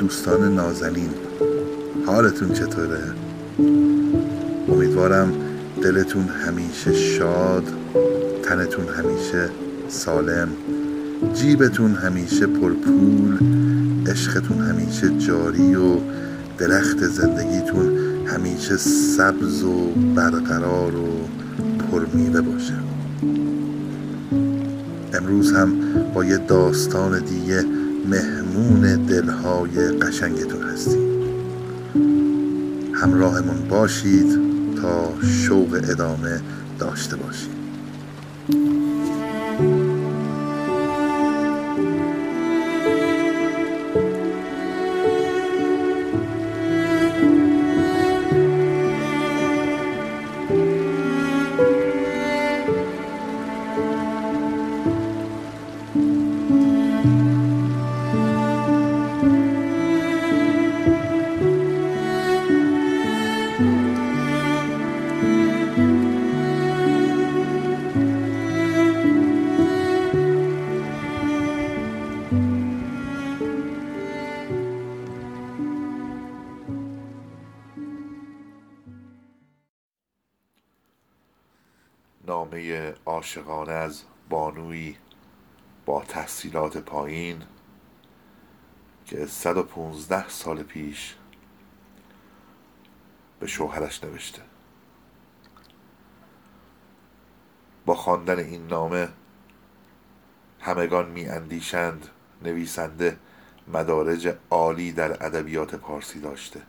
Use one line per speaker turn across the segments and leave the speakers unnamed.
دوستان نازنین حالتون چطوره؟ امیدوارم دلتون همیشه شاد تنتون همیشه سالم جیبتون همیشه پرپول عشقتون همیشه جاری و درخت زندگیتون همیشه سبز و برقرار و پرمیوه باشه امروز هم با یه داستان دیگه مهمون دلهای قشنگتون هستیم. همراهمون باشید تا شوق ادامه داشته باشید نامه عاشقانه از بانویی با تحصیلات پایین که 115 سال پیش به شوهرش نوشته. با خواندن این نامه همگان می اندیشند نویسنده مدارج عالی در ادبیات پارسی داشته.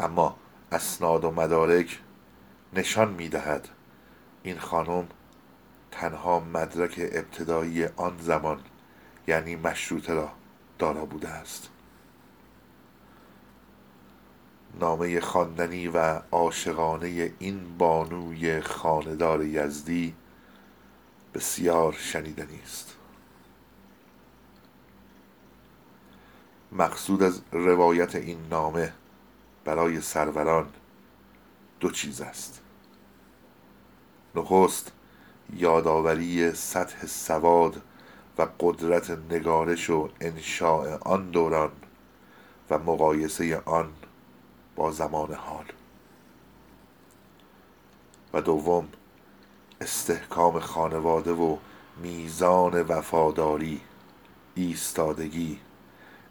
اما اسناد و مدارک نشان می دهد این خانم تنها مدرک ابتدایی آن زمان یعنی مشروطه را دارا بوده است. نامه خواندنی و عاشقانه این بانوی خاندار یزدی بسیار شنیدنی است. مقصود از روایت این نامه برای سروران دو چیز است. نخست یادآوری سطح سواد و قدرت نگارش و انشاء آن دوران و مقایسه آن با زمان حال. و دوم استحکام خانواده و میزان وفاداری ایستادگی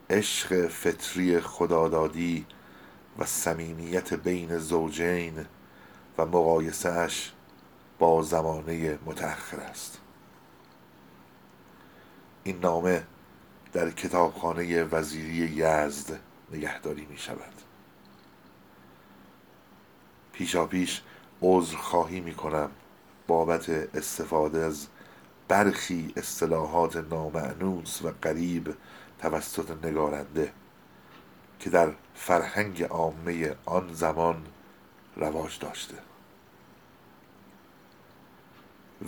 عشق فطری خدادادی و صمیمیت بین زوجین و مقایسه اش با زمانه متأخر است. این نامه در کتابخانه وزیری یزد نگهداری می شود. پیشا پیش عذر خواهی می کنم بابت استفاده از برخی اصطلاحات نامعنوس و قریب توسط نگارنده که در فرهنگ عامه آن زمان رواج داشته.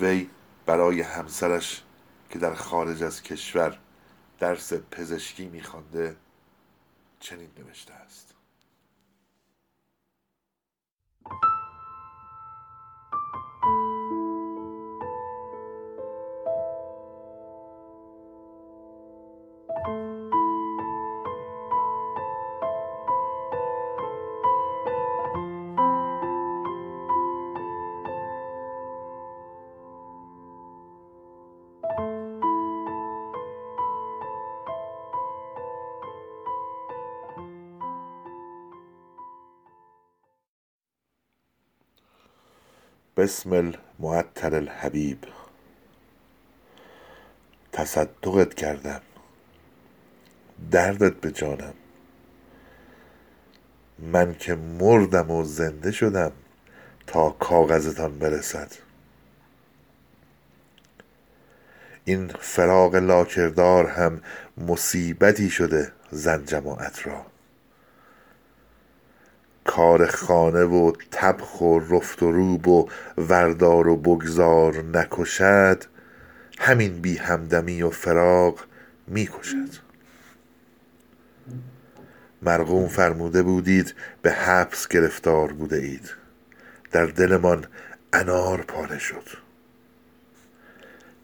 وی برای همسرش که در خارج از کشور درس پزشکی میخوانده چنین نوشته است. بسم المعطر الحبیب. تصدقت کردم. دردت به جانم. من که مردم و زنده شدم تا کاغذتان برسد. این فراق لاکردار هم مصیبتی شده زن جماعت را. کار خانه و طبخ و رفت و روب و وردار و بگذار نکشد همین بی همدمی و فراق می کشد مرقوم فرموده بودید به حبس گرفتار بوده اید. در دلمان انار پاره شد.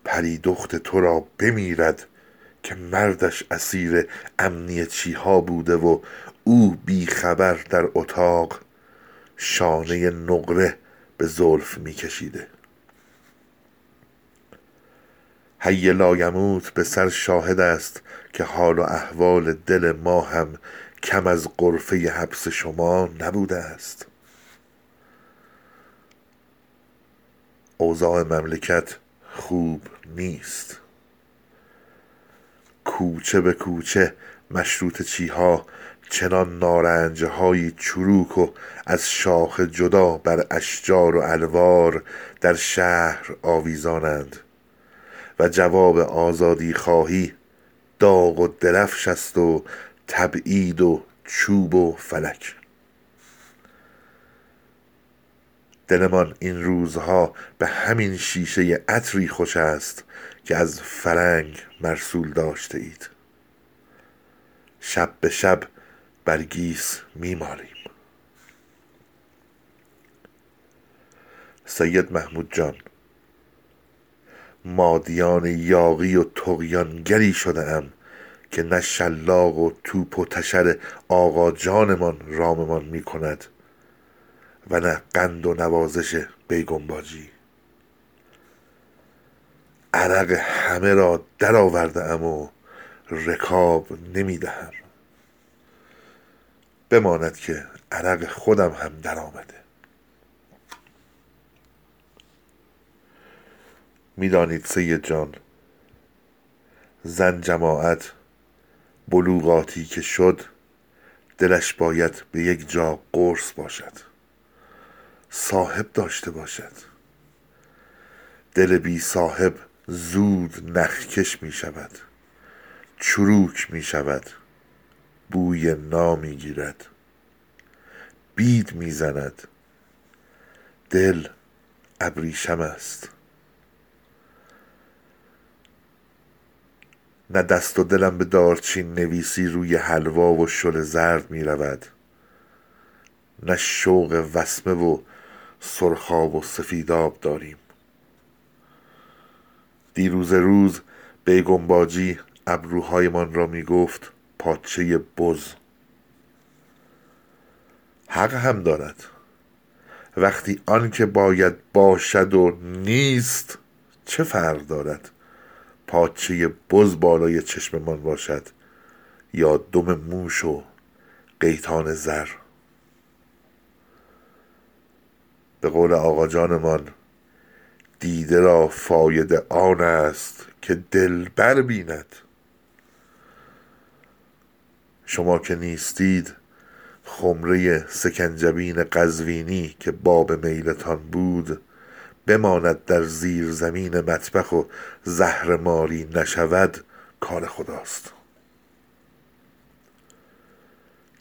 پری دخت تو را بمیرد که مردش اسیر امنی چیها بوده و او بی خبر در اتاق شانه نقره به زلف میکشیده. حی لایموت به سر شاهد است که حال و احوال دل ما هم کم از قرفه حبس شما نبوده است. اوضاع مملکت خوب نیست. کوچه به کوچه مشروط چیها چنان نارنجه های چروک و از شاخ جدا بر اشجار و الوار در شهر آویزانند. و جواب آزادی خواهی داغ و درفش است و تبعید و چوب و فلک. دلمان این روزها به همین شیشه عطری خوش است که از فرنگ مرسول داشته اید. شب به شب برگیس میمالیم سید محمود جان مادیان یاقی و تقیانگری شده ام که نه شلاق و توپ و تشر آقا جانمان راممان می کند و نه قند و نوازش بیگنباجی عرق همه را درآورده ام و رکاب نمی دهم. بماند که عرق خودم هم درآمده. می‌دانید سید جان زن جماعت بلوغاتی که شد دلش باید به یک جا قرص باشد. صاحب داشته باشد. دل بی صاحب زود نخکش می شود چروک می شود بوی نا می گیرد بید می زند. دل ابریشم است. نه دست و دلم به دارچین نویسی روی حلوا و شل زرد می رود نه شوق وسمه و سرخاب و سفیداب داریم. دیروز روز بیگنباجی ابروهایمان را می گفت پاچه بز. حق هم دارد. وقتی آنکه باید باشد و نیست چه فرق دارد؟ پاچه بز بالای چشممان باشد یا دم موش و قیتان زر؟ به قول آقا جانمان دیده را فایده آن است که دل بیند. شما که نیستید خمره سکنجبین قزوینی که باب میلتان بود بماند در زیر زمین مطبخ و زهر ماری نشود کار خداست.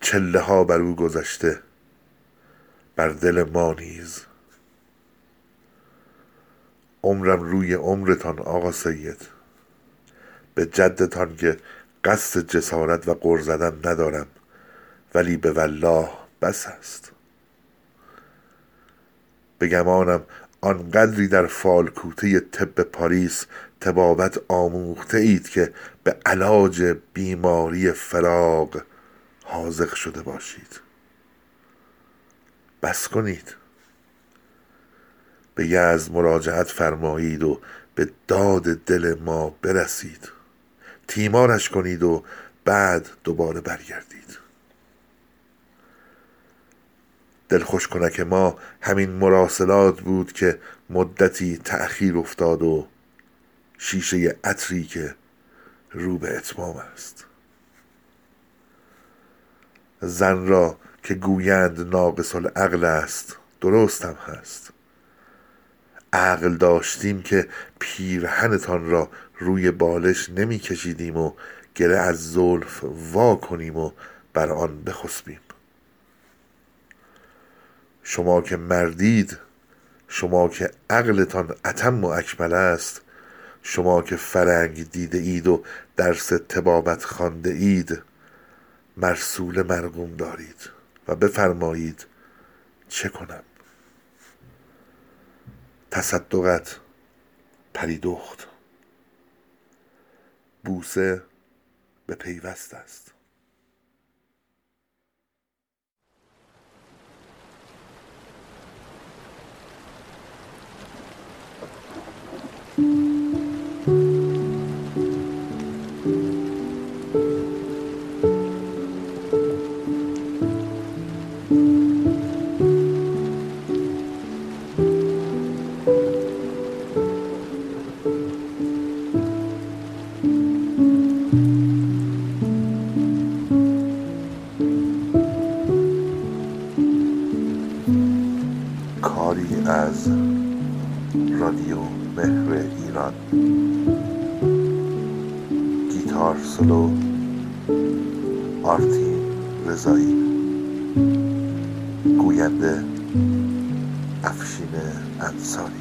چله ها بر او گذشته بر دل ما نیز عمرم روی عمرتان آقا سید. به جدتان که قصد جسارت و قر زدن ندارم ولی به والله بس است. به گمانم آنقدری در فالکوته طب پاریس تبابت آموخته اید که به علاج بیماری فراغ حاضق شده باشید. بس کنید. به یزد مراجعت فرمایید و به داد دل ما برسید. تیمارش کنید و بعد دوباره برگردید. دلخوش کنک ما همین مراسلات بود که مدتی تأخیر افتاد و شیشه عطری که رو به اتمام است. زن را که گویند ناقص العقل است درستم هست. عقل داشتیم که پیرهنتان را روی بالش نمی کشیدیم و گره از زلف وا کنیم و بر آن بخسبیم. شما که مردید شما که عقلتان اتم و اکمل است شما که فرنگ دیده اید و درس تبابت خانده اید مرسول مرگوم دارید و بفرمایید چه کنم؟ تصدقت پریدخت. بوسه به پیوست است. آرتین رضایی. گوینده افشین انصاری.